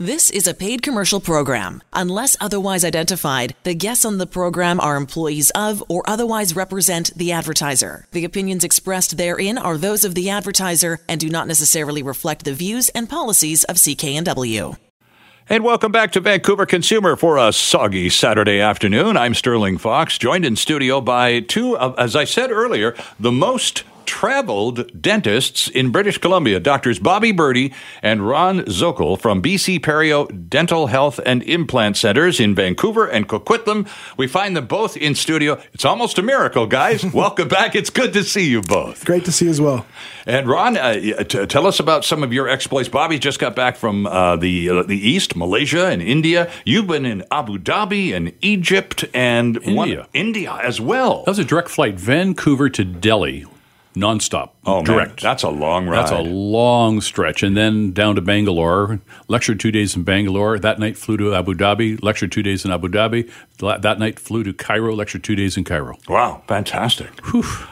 This is a paid commercial program. Unless otherwise identified, the guests on the program are employees of or otherwise represent the advertiser. The opinions expressed therein are those of the advertiser and do not necessarily reflect the views and policies of CKNW. And welcome back to Vancouver Consumer for a soggy Saturday afternoon. I'm Sterling Fox, joined in studio by two, of, as I said earlier, the most traveled dentists in British Columbia, doctors Bobby Birdi and Ron Zokol from BC Perio Dental Health and Implant Centers in Vancouver and Coquitlam. We find them both in studio. It's almost a miracle, guys. Welcome back. It's good to see you both. Great to see you as well. And Ron, uh, t- tell us about some of your exploits. Bobby just got back from uh, the uh, the East, Malaysia and India. You've been in Abu Dhabi and Egypt and India, one, India as well. That was a direct flight, Vancouver to Delhi nonstop. Oh, direct. Man, that's a long ride. That's a long stretch. And then down to Bangalore, lectured two days in Bangalore. That night flew to Abu Dhabi, lectured two days in Abu Dhabi. That night flew to Cairo, lectured two days in Cairo. Wow, fantastic.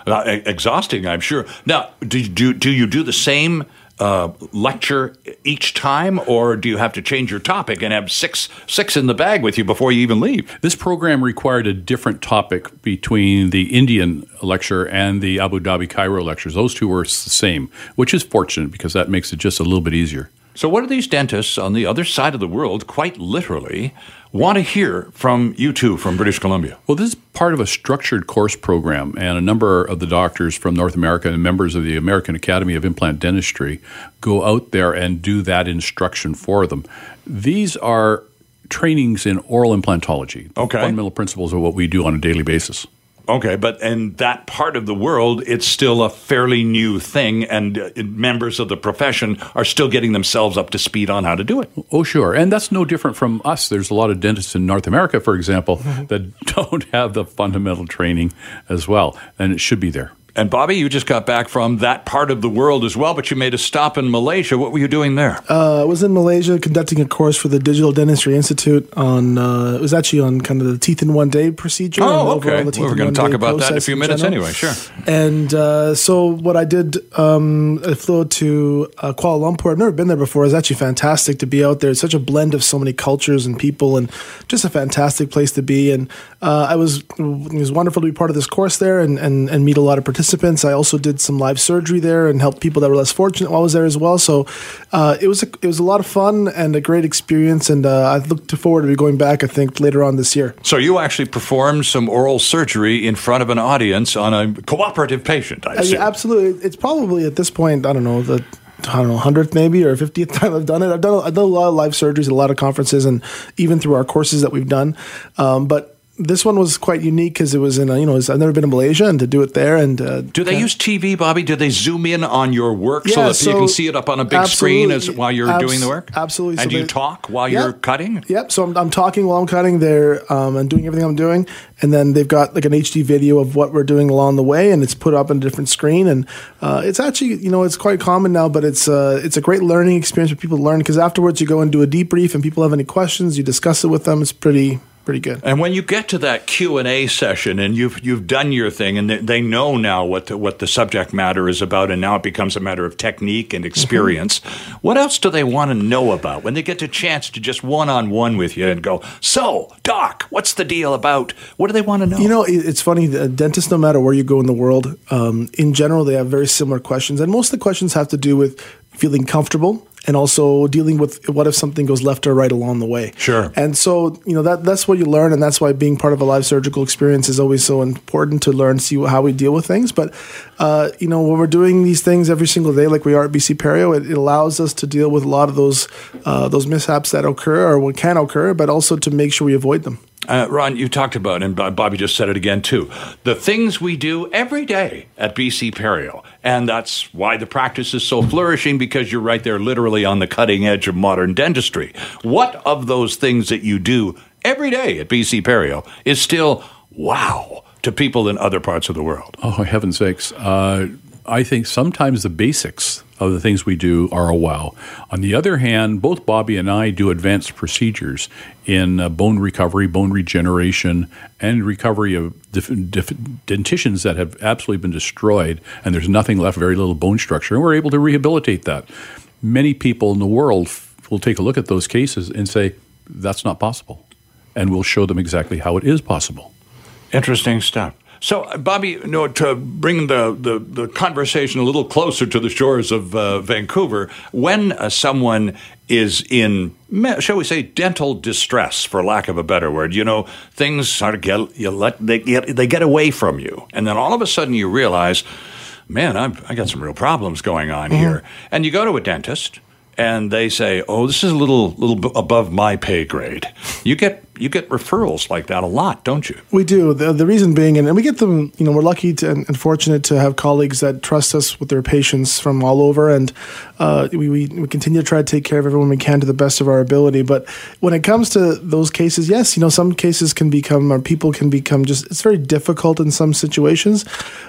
Uh, exhausting, I'm sure. Now, do you do, do you do the same uh, lecture each time, or do you have to change your topic and have six six in the bag with you before you even leave? This program required a different topic between the Indian lecture and the Abu Dhabi Cairo lectures. Those two were the same, which is fortunate because that makes it just a little bit easier. So, what do these dentists on the other side of the world, quite literally, want to hear from you two from British Columbia? Well, this is part of a structured course program, and a number of the doctors from North America and members of the American Academy of Implant Dentistry go out there and do that instruction for them. These are trainings in oral implantology, okay. fundamental principles of what we do on a daily basis. Okay, but in that part of the world, it's still a fairly new thing, and uh, members of the profession are still getting themselves up to speed on how to do it. Oh, sure. And that's no different from us. There's a lot of dentists in North America, for example, that don't have the fundamental training as well, and it should be there. And Bobby, you just got back from that part of the world as well, but you made a stop in Malaysia. What were you doing there? Uh, I was in Malaysia conducting a course for the Digital Dentistry Institute on. Uh, it was actually on kind of the teeth in one day procedure. Oh, okay. Well, we're going to talk about that in a few minutes anyway. Sure. And uh, so what I did, um, I flew to uh, Kuala Lumpur. I've never been there before. It was actually fantastic to be out there. It's such a blend of so many cultures and people, and just a fantastic place to be. And uh, I was it was wonderful to be part of this course there and, and, and meet a lot of participants. I also did some live surgery there and helped people that were less fortunate while I was there as well. So uh, it was a, it was a lot of fun and a great experience. And uh, I look forward to be going back. I think later on this year. So you actually performed some oral surgery in front of an audience on a cooperative patient. I uh, yeah, absolutely. It's probably at this point I don't know the I don't know, hundredth maybe or fiftieth time I've done it. I've done I've done a lot of live surgeries, a lot of conferences, and even through our courses that we've done. Um, but this one was quite unique because it was in a, you know I've never been in Malaysia and to do it there and uh, do they use TV, Bobby? Do they zoom in on your work yeah, so that so you can see it up on a big screen as while you're abs- doing the work? Absolutely. And so do you talk while you're cutting? Yep. So I'm, I'm talking while I'm cutting there um, and doing everything I'm doing, and then they've got like an HD video of what we're doing along the way, and it's put up on a different screen, and uh, it's actually you know it's quite common now, but it's uh, it's a great learning experience for people to learn because afterwards you go and do a debrief, and people have any questions, you discuss it with them. It's pretty pretty good. And when you get to that Q and A session, and you've you've done your thing, and they know now what the, what the subject matter is about, and now it becomes a matter of technique and experience. Mm-hmm. What else do they want to know about when they get a chance to just one on one with you and go, "So, doc, what's the deal about?" What do they want to know? You know, it's funny. Dentists, no matter where you go in the world, um, in general, they have very similar questions, and most of the questions have to do with feeling comfortable and also dealing with what if something goes left or right along the way. Sure. And so, you know, that that's what you learn, and that's why being part of a live surgical experience is always so important to learn, see how we deal with things. But, uh, you know, when we're doing these things every single day, like we are at BC Perio, it, it allows us to deal with a lot of those uh, those mishaps that occur or what can occur, but also to make sure we avoid them. Uh, Ron, you talked about, and Bobby just said it again too, the things we do every day at BC Perio. And that's why the practice is so flourishing because you're right there literally on the cutting edge of modern dentistry. What of those things that you do every day at BC Perio is still wow to people in other parts of the world? Oh, heaven's sakes. Uh, I think sometimes the basics of the things we do are a wow. On the other hand, both Bobby and I do advanced procedures in uh, bone recovery, bone regeneration, and recovery of dif- dif- dentitions that have absolutely been destroyed, and there's nothing left, very little bone structure, and we're able to rehabilitate that. Many people in the world we'll take a look at those cases and say that's not possible, and we'll show them exactly how it is possible. Interesting stuff. So, Bobby, you know, to bring the, the, the, conversation a little closer to the shores of uh, Vancouver, when uh, someone is in, shall we say, dental distress, for lack of a better word, you know, things sort of get, you let, they, get, they get away from you. And then all of a sudden you realize, man, I've, I got some real problems going on mm-hmm. here. And you go to a dentist and they say, "Oh, this is a little little above my pay grade." You get you get referrals like that a lot, don't you? We do. The, the reason being, and, and we get them. You know, we're lucky to, and, fortunate to have colleagues that trust us with their patients from all over, and uh, we, we, we continue to try to take care of everyone we can to the best of our ability. But when it comes to those cases, yes, you know, some cases can become, or people can become just. It's very difficult in some situations,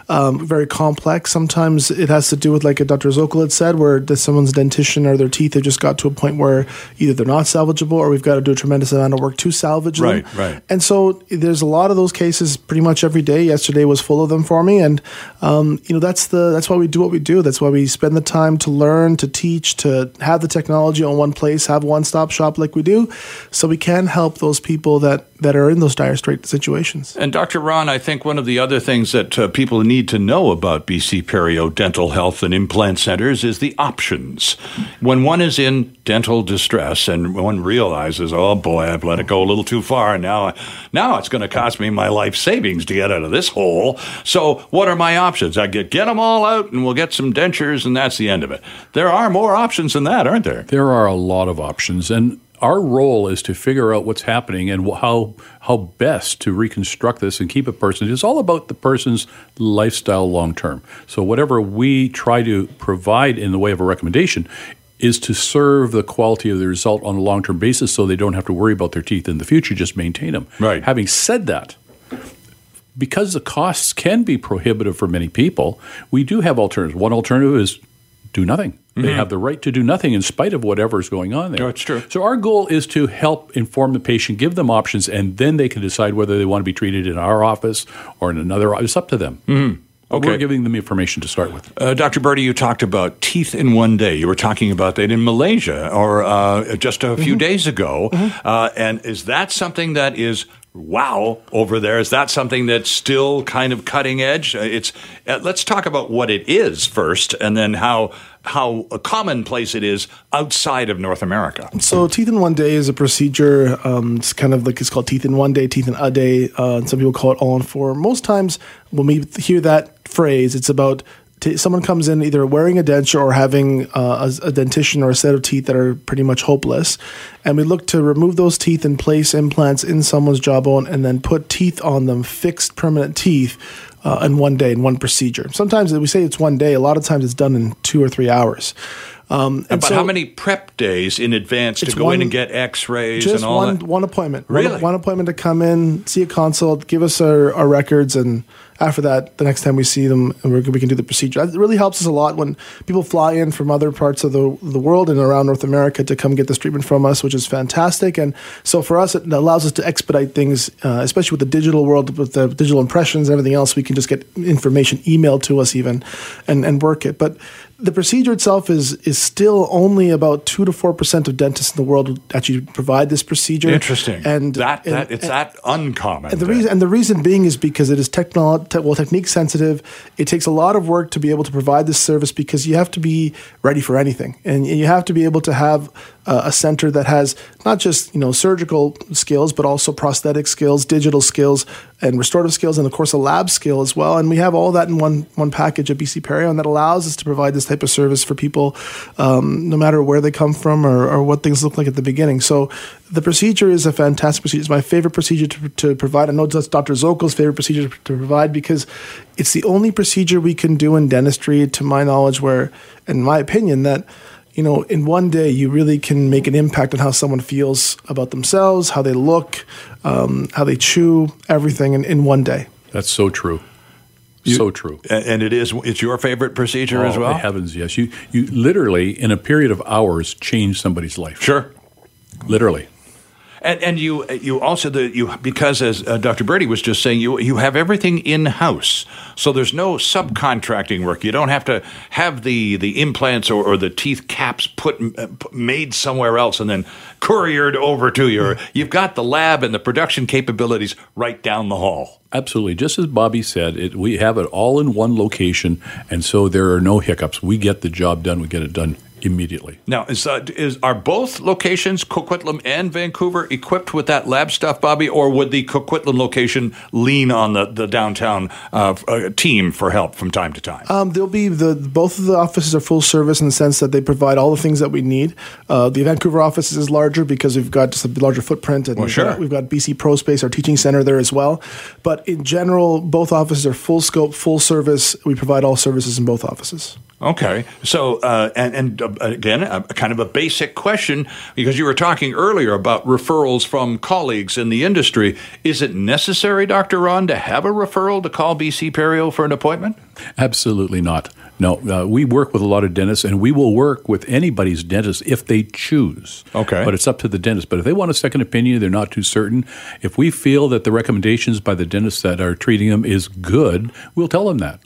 um, very complex. Sometimes it has to do with, like Dr. Zokol had said, where someone's dentition or their teeth have just got to a point where either they're not salvageable or we've got to do a tremendous amount of work to salvage them. Right, right. And so there's a lot of those cases pretty much every day. Yesterday was full of them for me, and um, you know that's the that's why we do what we do. That's why we spend the time to learn, to teach, to have the technology on one place, have one stop shop like we do, so we can help those people that that are in those dire straight situations. And Dr. Ron, I think one of the other things that uh, people need to know about BC Perio Dental Health and Implant Centers is the options. When one is in dental distress and one realizes, oh boy, I've let it go a little too far, and now now it's going to cost me my life savings to get out of this hole. So what are my options? I get get them all out, and we'll get some dentures, and that's the end of it. There are more options than that, aren't there? There are a lot of options, and our role is to figure out what's happening and how how best to reconstruct this and keep a person. It's all about the person's lifestyle long term. So whatever we try to provide in the way of a recommendation is to serve the quality of the result on a long term basis, so they don't have to worry about their teeth in the future. Just maintain them. Right. Having said that. Because the costs can be prohibitive for many people, we do have alternatives. One alternative is do nothing. Mm-hmm. They have the right to do nothing in spite of whatever is going on there. No, it's true. So our goal is to help inform the patient, give them options, and then they can decide whether they want to be treated in our office or in another. It's up to them. Mm-hmm. Okay. We're giving them information to start with. Uh, Dr. Birdi, you talked about teeth in one day. You were talking about that in Malaysia or uh, just a few mm-hmm. days ago. Mm-hmm. Uh, and is that something that is wow over there? Is that something that's still kind of cutting edge? Uh, it's uh, let's talk about what it is first, and then how how commonplace it is outside of North America. So, teeth in one day is a procedure. Um, it's kind of like it's called teeth in one day, teeth in a day. Uh, some people call it all in four. Most times, when we hear that phrase, it's about T- someone comes in either wearing a denture or having uh, a, a, dentition or a set of teeth that are pretty much hopeless, and we look to remove those teeth and place implants in someone's jawbone and then put teeth on them, fixed permanent teeth, uh, in one day in one procedure. Sometimes we say it's one day. A lot of times it's done in two or three hours. Um, but so how many prep days in advance to go one, in and get X-rays and all one, that? one appointment. Really? One, one, appointment to come in, see a consult, give us our, our records, and after that, the next time we see them, we can do the procedure. It really helps us a lot when people fly in from other parts of the, the world and around North America to come get this treatment from us, which is fantastic. And so for us, it allows us to expedite things, uh, especially with the digital world, with the digital impressions and everything else. We can just get information emailed to us even and, and work it. But the procedure itself is is still only about two to four percent of dentists in the world actually provide this procedure. Interesting, and that, and, that it's and, that uncommon. And the reason and the reason being is because it is technolo- te- well technique sensitive. It takes a lot of work to be able to provide this service because you have to be ready for anything, and you have to be able to have uh, a center that has not just you know surgical skills, but also prosthetic skills, digital skills, and restorative skills, and of course a lab skill as well. And we have all that in one one package at BC Perio, and that allows us to provide this type of service for people, um, no matter where they come from or, or, what things look like at the beginning. So the procedure is a fantastic procedure. It's my favorite procedure to, to provide. I know that's Dr. Zokol's favorite procedure to provide because it's the only procedure we can do in dentistry, to my knowledge, where, in my opinion, that you know, in one day, you really can make an impact on how someone feels about themselves, how they look, um, how they chew, everything in, in one day. That's so true. You, so true. And it is it's your favorite procedure oh, as well? heavens, yes. You you literally in a period of hours change somebody's life. Sure. Literally. And, and you you also the you because as uh, Dr. Brady was just saying you you have everything in house, so there's no subcontracting work. You don't have to have the the implants or, or the teeth caps put uh, made somewhere else and then couriered over to you. You've got the lab and the production capabilities right down the hall. Absolutely. Just as Bobby said, it, we have it all in one location, and so there are no hiccups. We get the job done. We get it done immediately. Now, is, uh, is are both locations, Coquitlam and Vancouver, equipped with that lab stuff, Bobby, or would the Coquitlam location lean on the the downtown uh, uh, team for help from time to time? Um, there'll be the both of the offices are full service in the sense that they provide all the things that we need. Uh, the Vancouver office is larger because we've got just a larger footprint, and well, we've, sure. got, we've got BC Pro Space, our teaching center there as well. But in general, both offices are full scope, full service. We provide all services in both offices. Okay, so uh, and, and uh, again, a, kind of a basic question because you were talking earlier about referrals from colleagues in the industry. Is it necessary, Doctor Ron, to have a referral to call BC Perio for an appointment? Absolutely not. No, uh, we work with a lot of dentists, and we will work with anybody's dentist if they choose. Okay. But it's up to the dentist. But if they want a second opinion, they're not too certain. If we feel that the recommendations by the dentist that are treating them is good, we'll tell them that.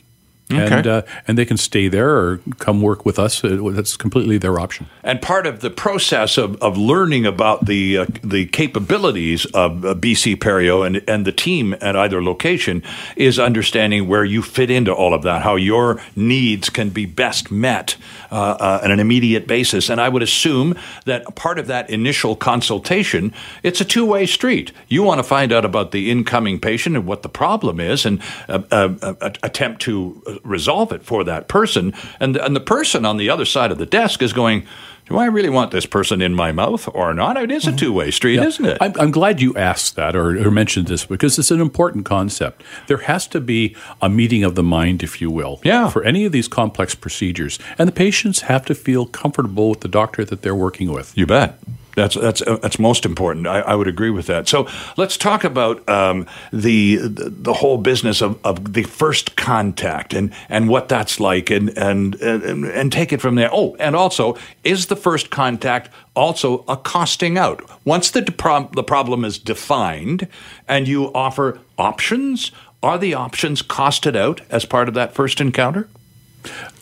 Okay. And, uh, and they can stay there or come work with us. Uh, That's completely their option. And part of the process of, of learning about the uh, the capabilities of uh, BC Perio and, and the team at either location is understanding where you fit into all of that, how your needs can be best met uh, uh, on an immediate basis. And I would assume that part of that initial consultation, it's a two way street. You want to find out about the incoming patient and what the problem is, and uh, uh, uh, attempt to resolve it for that person. And and the person on the other side of the desk is going. Do I really want this person in my mouth or not? It is a mm-hmm. two way street, Yeah. isn't it? I'm, I'm glad you asked that or, or mentioned this because it's an important concept. There has to be a meeting of the mind, if you will, Yeah. for any of these complex procedures. And the patients have to feel comfortable with the doctor that they're working with. You bet. That's that's uh, that's most important. I, I would agree with that. So let's talk about um, the, the whole business of, of the first contact and, and what that's like, and, and and and take it from there. Oh, and also, is the first contact also a costing out? Once the pro- the problem is defined, and you offer options, are the options costed out as part of that first encounter?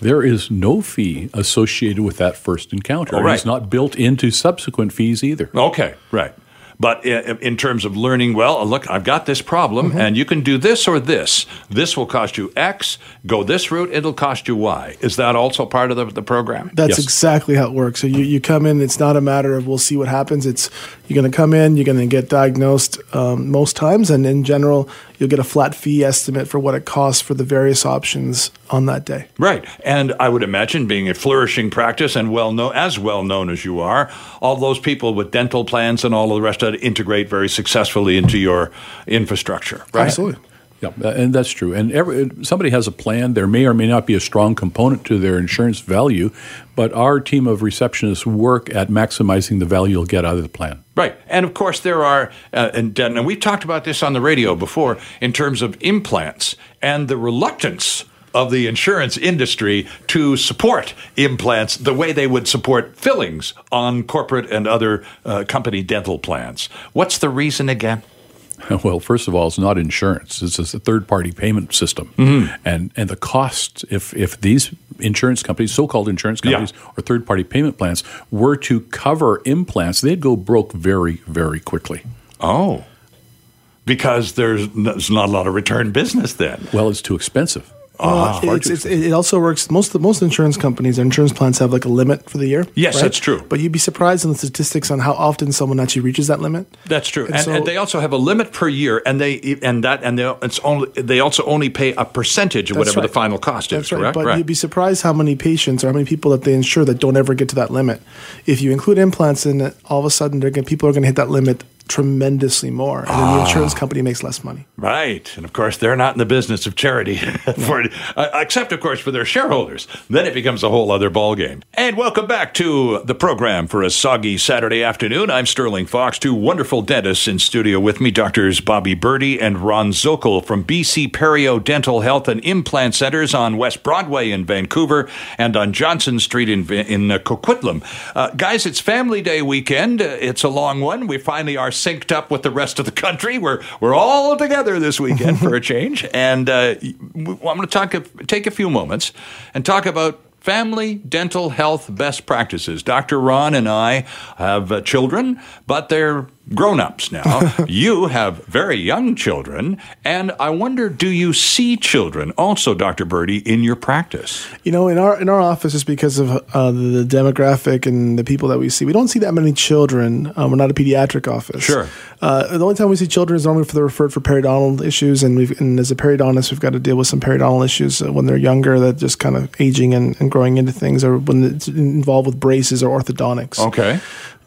There is no fee associated with that first encounter. Oh, right. It's not built into subsequent fees either. Okay, right. But in, in terms of learning, well, look, I've got this problem, Mm-hmm. and you can do this or this. This will cost you X. Go this route, it'll cost you Y. Is that also part of the, the program? That's Yes. exactly how it works. So you, you come in. It's not a matter of we'll see what happens. It's you're going to come in. You're going to get diagnosed um, most times, and in general, you'll get a flat fee estimate for what it costs for the various options on that day. Right. And I would imagine being a flourishing practice and well known as well known as you are, all those people with dental plans and all of the rest of it integrate very successfully into your infrastructure. Right. Absolutely. Yeah, and that's true. And every, somebody has a plan. There may or may not be a strong component to their insurance value, but our team of receptionists work at maximizing the value you'll get out of the plan. Right. And of course, there are, uh, and, and we've talked about this on the radio before in terms of implants and the reluctance of the insurance industry to support implants the way they would support fillings on corporate and other uh, company dental plans. What's the reason again? Well, first of all, it's not insurance. It's a third-party payment system, Mm-hmm. and and the cost if if these insurance companies, so-called insurance Yeah. companies, or third-party payment plans were to cover implants, they'd go broke very very quickly. Oh, because there's, there's not a lot of return business then. Well, it's too expensive. Uh, far it's, it's, it also works. Most most insurance companies, their insurance plans have like a limit for the year. Yes, that's true. But you'd be surprised in the statistics on how often someone actually reaches that limit. That's true, And and, so- and they also have a limit per year, and they and that and they it's only they also only pay a percentage of whatever right. the final cost That's is. right. Correct. But right. you'd be surprised how many patients or how many people that they insure that don't ever get to that limit. If you include implants in it, all of a sudden they're gonna, people are going to hit that limit tremendously more, and then Ah. the insurance company makes less money. Right, and of course they're not in the business of charity, for, uh, except of course for their shareholders. Then it becomes a whole other ballgame. And welcome back to the program for a soggy Saturday afternoon. I'm Sterling Fox. Two wonderful dentists in studio with me, doctors Bobby Birdi and Ron Zokol from BC Perio Dental Health and Implant Centers on West Broadway in Vancouver and on Johnson Street in in uh, Coquitlam. Uh, guys, it's Family Day weekend. Uh, It's a long one. We finally are synced up with the rest of the country. We're we're all together this weekend for a change, and uh, I'm going to talk take a few moments and talk about family dental health best practices. Dr. Ron and I have uh, children, but they're grown ups now. you have very young children, and I wonder do you see children also, Dr. Birdi, in your practice? You know, in our in our office, just because of uh, the demographic and the people that we see, we don't see that many children. Um, we're not a pediatric office. Sure. Uh, the only time we see children is normally for the referred for periodontal issues, and, and as a periodontist, we've got to deal with some periodontal issues uh, when they're younger, that just kind of aging and, and growing into things, or when it's involved with braces or orthodontics. Okay.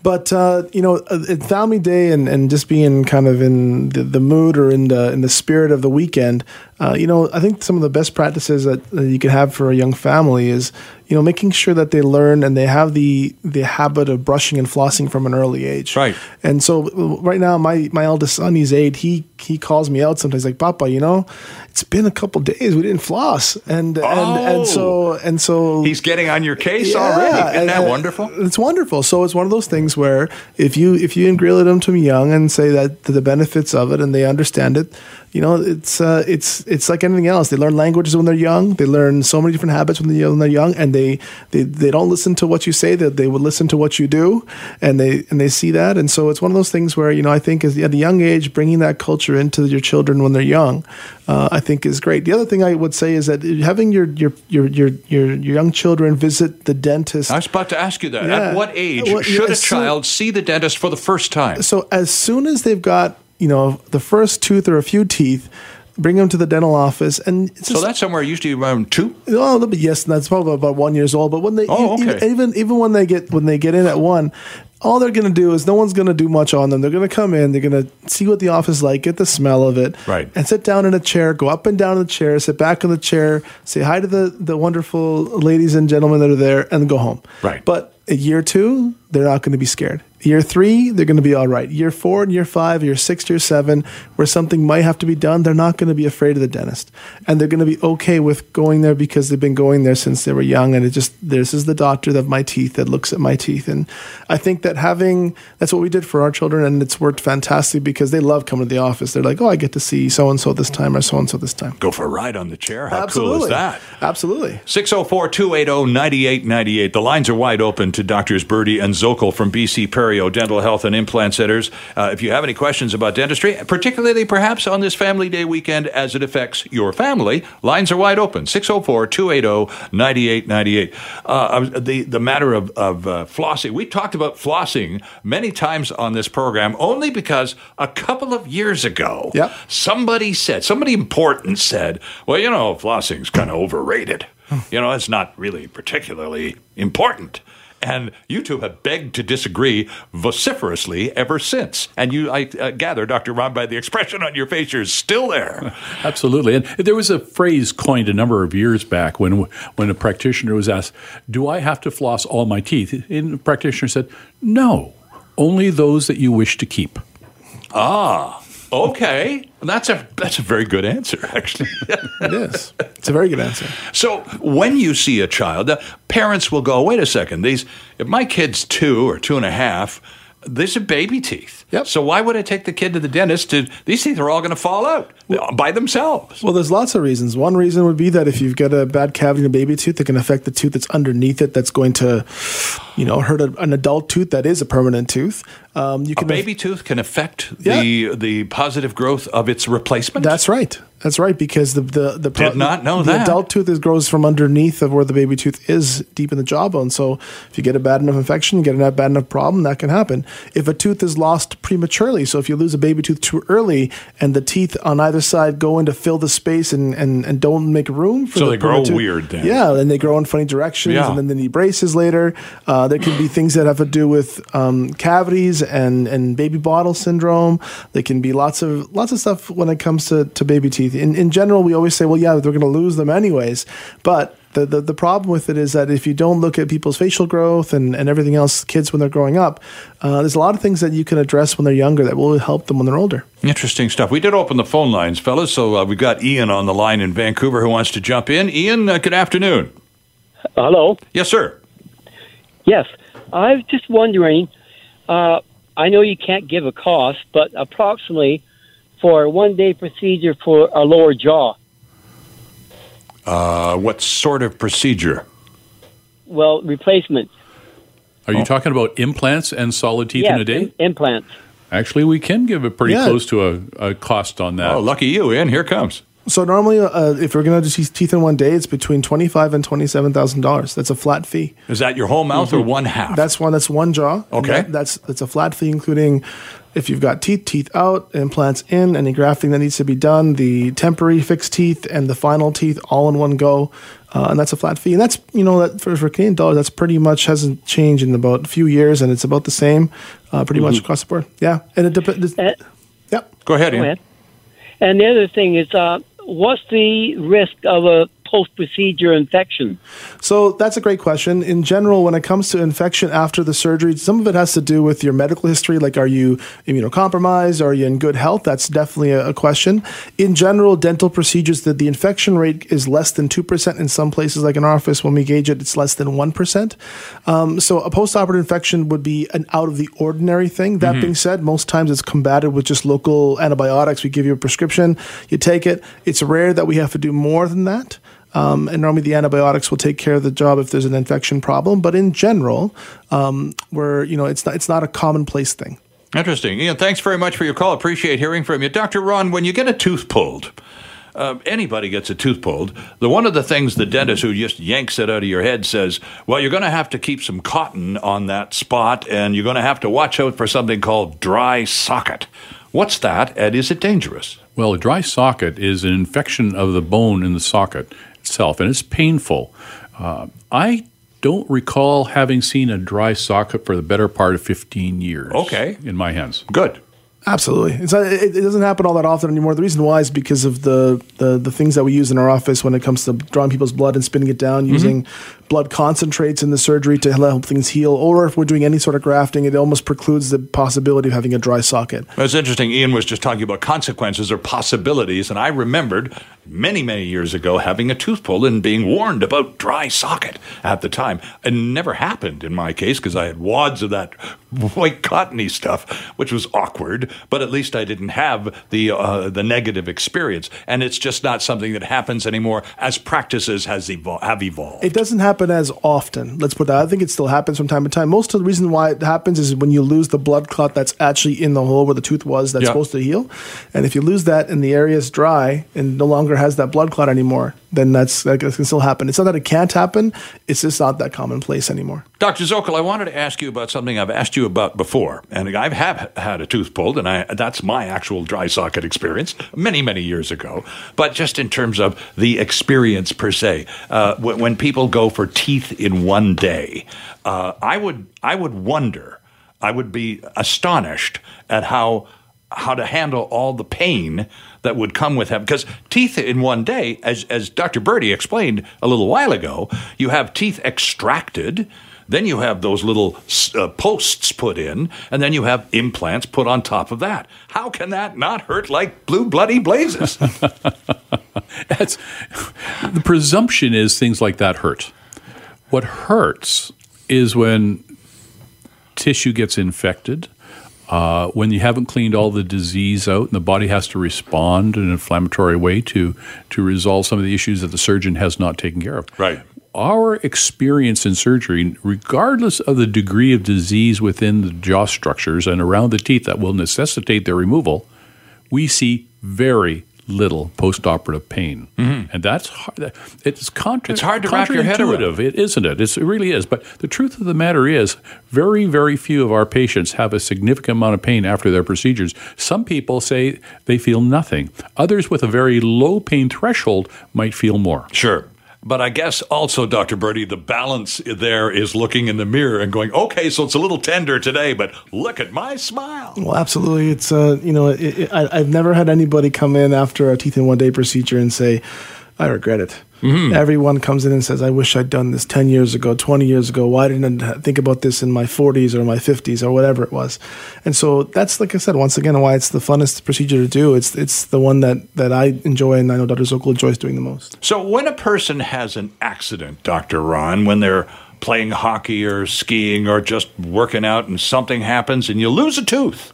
But uh, you know, uh, at Family Day and, and just being kind of in the, the mood or in the in the spirit of the weekend, uh, you know, I think some of the best practices that, that, you can have for a young family is, you know, making sure that they learn and they have the the habit of brushing and flossing from an early age. Right. And so right now, my my eldest son, he's eight. He he calls me out sometimes, like, "Papa, you know, it's been a couple days. We didn't floss." And oh, and and so and so he's getting on your case yeah, already. Isn't and, that wonderful? It's wonderful. So it's one of those things where if you if you ingrain them to them young and say that the benefits of it and they understand it you know, it's uh, it's it's like anything else. They learn languages when they're young. They learn so many different habits when they're, when they're young, and they, they they don't listen to what you say. That they, would listen to what you do, and they and they see that. And so it's one of those things where you know I think is at a young age bringing that culture into your children when they're young, uh, I think is great. The other thing I would say is that having your your your your your, your young children visit the dentist. I was about to ask you that. Yeah. At what age well, should yeah, a child see the dentist for the first time? So as soon as they've got you know, the first tooth or a few teeth, bring them to the dental office, and so that's somewhere usually around two. Oh, a little bit, yes, that's probably about one years old. But when they, oh, okay. even even when they get when they get in at one, all they're going to do is no one's going to do much on them. They're going to come in, they're going to see what the office is like, get the smell of it, right, and sit down in a chair, go up and down in the chair, sit back in the chair, say hi to the the wonderful ladies and gentlemen that are there, and go home. Right, but a year two, they're not going to be scared. Year three, they're going to be all right. Year four and year five, year six, year seven, where something might have to be done, they're not going to be afraid of the dentist. And they're going to be okay with going there because they've been going there since they were young. And it just, this is the doctor of my teeth that looks at my teeth. And I think that having, that's what we did for our children. And it's worked fantastic because they love coming to the office. They're like, oh, I get to see so and so this time or so and so this time. Go for a ride on the chair. How Absolutely. cool is that? Absolutely. 604 280 9898. The lines are wide open to Doctors Birdi and Zokol from BC Perio Dental Health and implant centers. Uh, if you have any questions about dentistry, particularly perhaps on this Family Day weekend as it affects your family, lines are wide open 604 280 9898. Uh, the, the matter of, of uh, flossing, we talked about flossing many times on this program only because a couple of years ago, yep. somebody said, somebody important said, well, you know, flossing's kind of overrated. you know, it's not really particularly important. And you two have begged to disagree vociferously ever since. And you, I uh, gather, Dr. Ron, by the expression on your face, you're still there. Absolutely. And there was a phrase coined a number of years back when, when a practitioner was asked, Do I have to floss all my teeth? And the practitioner said, No, only those that you wish to keep. Ah. Okay, that's a that's a very good answer, actually. it is. It's a very good answer. So when you see a child, the parents will go, "Wait a second, these if my kid's two or two and a half." These are baby teeth. Yep. So why would I take the kid to the dentist? To these teeth are all going to fall out by themselves. Well, there's lots of reasons. One reason would be that if you've got a bad cavity in a baby tooth, it can affect the tooth that's underneath it. That's going to, you know, hurt a, an adult tooth that is a permanent tooth. Um, you can a baby af- tooth can affect yeah. the the positive growth of its replacement. That's right. That's right, because the the the pro- did not know the that adult tooth is, grows from underneath of where the baby tooth is, deep in the jawbone. So if you get a bad enough infection, you get a bad enough problem, that can happen. If a tooth is lost prematurely, so if you lose a baby tooth too early, and the teeth on either side go in to fill the space and and, and don't make room for so the they grow tooth, weird. Then yeah, and they grow in funny directions, yeah. and then they need braces later. Uh, there can be things that have to do with um, cavities and and baby bottle syndrome. There can be lots of lots of stuff when it comes to to baby teeth. In in general, we always say, well, yeah, they're going to lose them anyways. But the, the, the, problem with it is that if you don't look at people's facial growth and, and everything else, kids when they're growing up, uh, there's a lot of things that you can address when they're younger that will help them when they're older. Interesting stuff. We did open the phone lines, fellas. So uh, we've got Ian on the line in Vancouver who wants to jump in. Ian, uh, good afternoon. Hello. Yes, sir. Yes. I was just wondering uh, I know you can't give a cost, but approximately for a one day procedure for a lower jaw. Uh, what sort of procedure? Well, replacement. Are you talking about implants and solid teeth yes, in a day? im- implants. Actually, we can give it pretty Yeah. close to a, a cost on that. Oh, lucky you, Ian. Here comes. So normally, uh, if we're going to do teeth in one day, it's between twenty five and twenty seven thousand dollars. That's a flat fee. Is that your whole mouth or one half? That's one. That's one jaw. Okay. that- that's that's a flat fee, including if you've got teeth, teeth out, implants in, any grafting that needs to be done, the temporary fixed teeth, and the final teeth all in one go. Uh, and that's a flat fee. And that's you know that for, for Canadian dollars, that's pretty much hasn't changed in about a few years, and it's about the same, uh, pretty much across the board. Yeah, and it depends. Uh, yeah. Go ahead, Go Ian. ahead. And the other thing is, uh, what's the risk of a post procedure infection? So that's a great question. In general, when it comes to infection after the surgery, some of it has to do with your medical history. Like, are you immunocompromised? Are you in good health? That's definitely a, a question. In general, dental procedures, the, the infection rate is less than 2%. In some places, like in our office, when we gauge it, it's less than 1%. Um, so a post operative infection would be an out of the ordinary thing. That being said, most times it's combated with just local antibiotics. We give you a prescription, you take it. It's rare that we have to do more than that. Um, and normally the antibiotics will take care of the job if there's an infection problem. But in general, um, we're you know it's not it's not a commonplace thing. Interesting. Ian, thanks very much for your call. Appreciate hearing from you. Dr. Ron, when you get a tooth pulled, uh, anybody gets a tooth pulled, the one of the things the dentist who just yanks it out of your head says, well, you're going to have to keep some cotton on that spot and you're going to have to watch out for something called dry socket. What's that and is it dangerous? Well, a dry socket is an infection of the bone in the socket itself, and it's painful. Uh, I don't recall having seen a dry socket for the better part of 15 years. Okay. In my hands. Good. Absolutely, it's not, it, it doesn't happen all that often anymore. The reason why is because of the, the the things that we use in our office when it comes to drawing people's blood and spinning it down, using blood concentrates in the surgery to help things heal. Or if we're doing any sort of grafting, it almost precludes the possibility of having a dry socket. It's interesting. Ian was just talking about consequences or possibilities, and I remembered many, many years ago having a tooth pulled and being warned about dry socket at the time. It never happened in my case because I had wads of that white cottony stuff, which was awkward. But at least I didn't have the uh, the negative experience, and it's just not something that happens anymore as practices has evol- have evolved. It doesn't happen as often. Let's put that. I think it still happens from time to time. Most of the reason why it happens is when you lose the blood clot that's actually in the hole where the tooth was that's Yeah. supposed to heal, and if you lose that and the area is dry and no longer has that blood clot anymore, then that's that can still happen. It's not that it can't happen; it's just not that commonplace anymore. Dr. Zokol, I wanted to ask you about something I've asked you about before, and I have had a tooth pulled, and I, that's my actual dry socket experience many, many years ago. But just in terms of the experience per se, uh, when people go for teeth in one day, uh, I would I would wonder, I would be astonished at how how to handle all the pain that would come with having because teeth in one day, as as Dr. Birdi explained a little while ago, you have teeth extracted. Then you have those little uh, posts put in, and then you have implants put on top of that. How can that not hurt like blue bloody blazes? That's the presumption is things like that hurt. What hurts is when tissue gets infected, uh, when you haven't cleaned all the disease out, and the body has to respond in an inflammatory way to to resolve some of the issues that the surgeon has not taken care of. Right. Our experience in surgery, regardless of the degree of disease within the jaw structures and around the teeth that will necessitate their removal, we see very little postoperative pain, mm-hmm. and that's hard. It's contra- It's hard to wrap your head around. It isn't it? It's, it really is. But the truth of the matter is, very, very few of our patients have a significant amount of pain after their procedures. Some people say they feel nothing. Others with a very low pain threshold might feel more. Sure. But I guess also, Dr. Birdi, the balance there is looking in the mirror and going, okay, so it's a little tender today, but look at my smile. Well, absolutely. It's uh, you know, it, it, I, I've never had anybody come in after a teeth in one day procedure and say, "I regret it." Mm-hmm. Everyone comes in and says, "I wish I'd done this ten years ago, twenty years ago. Why didn't I think about this in my forties or my fifties or whatever it was?" And so that's like I said once again why it's the funnest procedure to do. It's it's the one that that I enjoy and I know Dr. Zokol enjoys doing the most. So when a person has an accident, Dr. Ron, when they're playing hockey or skiing or just working out and something happens and you lose a tooth.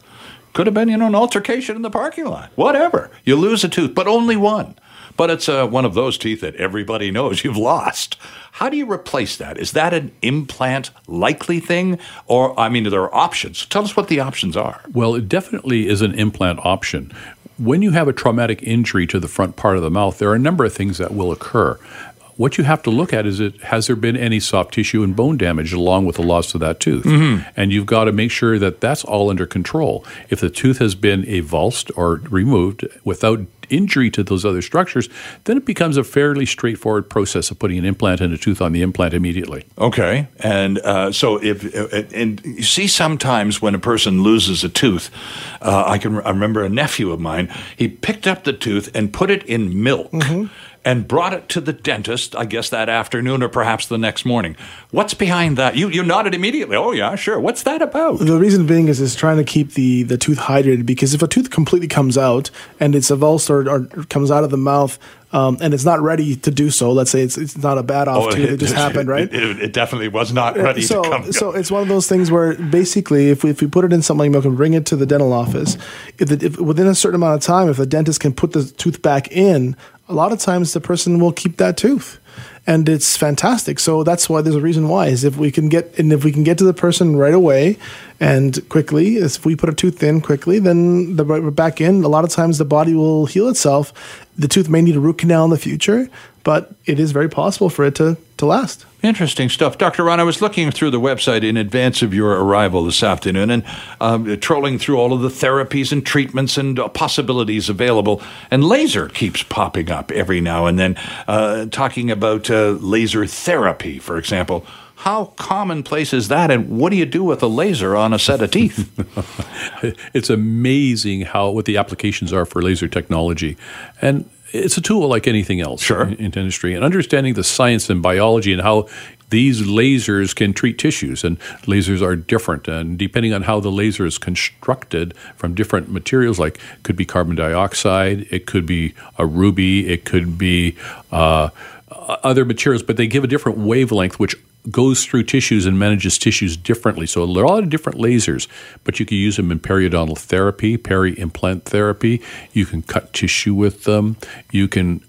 Could have been, you know, an altercation in the parking lot. Whatever. You lose a tooth, but only one. But it's uh, one of those teeth that everybody knows you've lost. How do you replace that? Is that an implant likely thing? Or, I mean, there are options. Tell us what the options are. Well, it definitely is an implant option. When you have a traumatic injury to the front part of the mouth, there are a number of things that will occur what you have to look at is it has there been any soft tissue and bone damage along with the loss of that tooth mm-hmm. and you've got to make sure that that's all under control if the tooth has been avulsed or removed without injury to those other structures, then it becomes a fairly straightforward process of putting an implant and a tooth on the implant immediately. Okay, and uh, so if uh, and you see sometimes when a person loses a tooth, uh, I can I remember a nephew of mine. He picked up the tooth and put it in milk. Mm-hmm and brought it to the dentist, I guess that afternoon or perhaps the next morning. What's behind that? You, you nodded immediately. Oh, yeah, sure. What's that about? The reason being is it's trying to keep the, the tooth hydrated because if a tooth completely comes out and it's avulsed or, or comes out of the mouth, um, and it's not ready to do so. Let's say it's it's not a bad off oh, tooth; it, it just happened, right? It, it, definitely was not ready so, to come. So it's one of those things where basically, if we, if we put it in something like milk and bring it to the dental office, if, the, if within a certain amount of time, if the dentist can put the tooth back in, a lot of times the person will keep that tooth and it's fantastic so that's why there's a reason why is if we can get and if we can get to the person right away and quickly if we put a tooth in quickly then the back in a lot of times the body will heal itself the tooth may need a root canal in the future but it is very possible for it to, to last. Interesting stuff. Dr. Ron, I was looking through the website in advance of your arrival this afternoon and um, trolling through all of the therapies and treatments and uh, possibilities available. And laser keeps popping up every now and then, uh, talking about uh, laser therapy, for example. How commonplace is that, and what do you do with a laser on a set of teeth? it's amazing how what the applications are for laser technology, and it's a tool like anything else sure. in, in industry. And understanding the science and biology and how these lasers can treat tissues, and lasers are different. And depending on how the laser is constructed from different materials, like could be carbon dioxide, it could be a ruby, it could be uh, Uh, other materials, but they give a different wavelength, which goes through tissues and manages tissues differently. So there are a lot of different lasers, but you can use them in periodontal therapy, peri-implant therapy. You can cut tissue with them. You can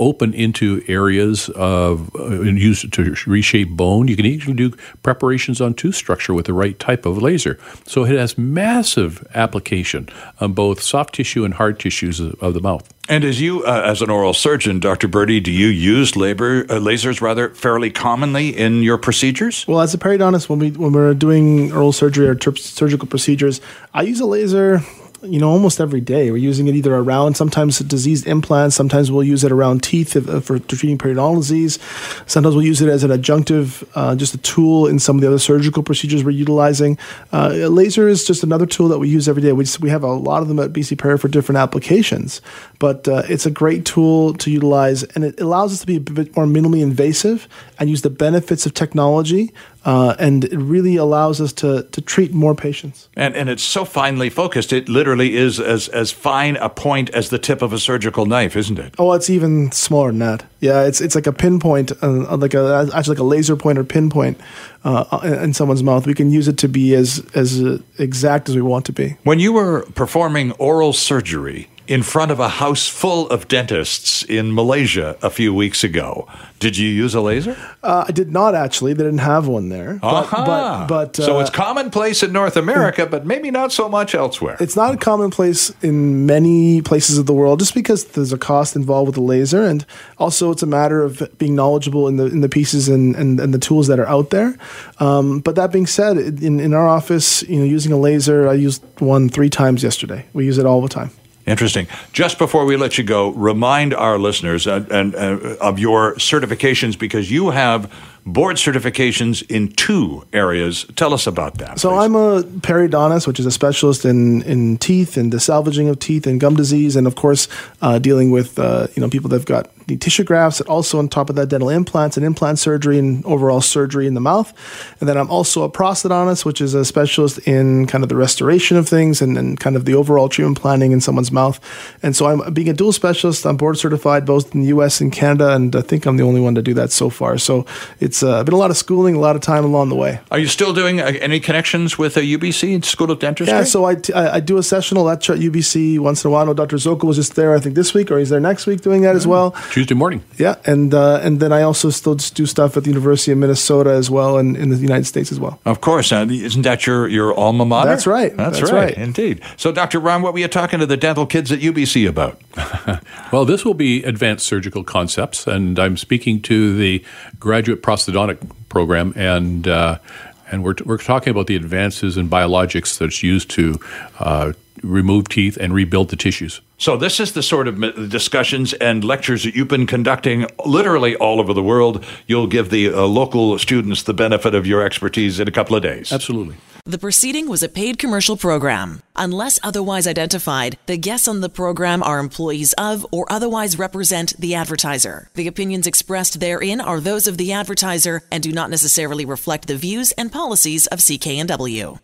open into areas of uh, and use it to reshape bone. You can even do preparations on tooth structure with the right type of laser. So it has massive application on both soft tissue and hard tissues of, of the mouth. And as you, uh, as an oral surgeon, Dr. Birdi, do you use labor uh, lasers rather fairly commonly in your procedures? Well, as a periodontist, when we when we're doing oral surgery or ter- surgical procedures, I use a laser you know, almost every day. We're using it either around sometimes diseased implants, sometimes we'll use it around teeth if, for treating periodontal disease. Sometimes we'll use it as an adjunctive, uh, just a tool in some of the other surgical procedures we're utilizing. Uh, laser is just another tool that we use every day. We, just, we have a lot of them at BC Peri for different applications, but uh, it's a great tool to utilize and it allows us to be a bit more minimally invasive and use the benefits of technology uh, and it really allows us to to treat more patients. And and it's so finely focused. It literally is as as fine a point as the tip of a surgical knife, isn't it? Oh, it's even smaller than that. Yeah, it's it's like a pinpoint, uh, like a actually like a laser pointer pinpoint uh, in someone's mouth. We can use it to be as as uh, exact as we want to be. When you were performing oral surgery, in front of a house full of dentists in Malaysia a few weeks ago. Did you use a laser? Uh, I did not actually. They didn't have one there. But, but, but uh, so it's commonplace in North America, but maybe not so much elsewhere. It's not commonplace in many places of the world, just because there's a cost involved with the laser, and also it's a matter of being knowledgeable in the in the pieces and, and, and the tools that are out there. Um, but that being said, in in our office, you know, using a laser, I used one three times yesterday. We use it all the time. Interesting. Just before we let you go, remind our listeners uh, and, uh, of your certifications because you have board certifications in two areas. Tell us about that. So please. I'm a periodontist, which is a specialist in, in teeth and the salvaging of teeth and gum disease, and of course uh, dealing with uh, you know people that've got tissue grafts. Also on top of that, dental implants and implant surgery and overall surgery in the mouth. And then I'm also a prosthodontist, which is a specialist in kind of the restoration of things and, and kind of the overall treatment planning in someone's mouth. And so I'm being a dual specialist. I'm board certified both in the U.S. and Canada, and I think I'm the only one to do that so far. So it's it's uh, been a lot of schooling, a lot of time along the way. Are you still doing uh, any connections with a UBC School of Dentistry? Yeah, so I, t- I I do a sessional lecture at UBC once in a while. I know Dr. Zokol was just there, I think this week, or he's there next week doing that as well. Tuesday morning. Yeah, and uh, and then I also still just do stuff at the University of Minnesota as well, and in the United States as well. Of course, uh, isn't that your, your alma mater? That's right. That's, That's right. right. Indeed. So, Dr. Ron, what were you talking to the dental kids at UBC about? Well, this will be advanced surgical concepts, and I'm speaking to the graduate prosthodontic program, and uh, and we're, we're talking about the advances in biologics that's used to uh, remove teeth and rebuild the tissues. So, this is the sort of discussions and lectures that you've been conducting literally all over the world. You'll give the uh, local students the benefit of your expertise in a couple of days. Absolutely. The proceeding was a paid commercial program. Unless otherwise identified, the guests on the program are employees of or otherwise represent the advertiser. The opinions expressed therein are those of the advertiser and do not necessarily reflect the views and policies of CKNW.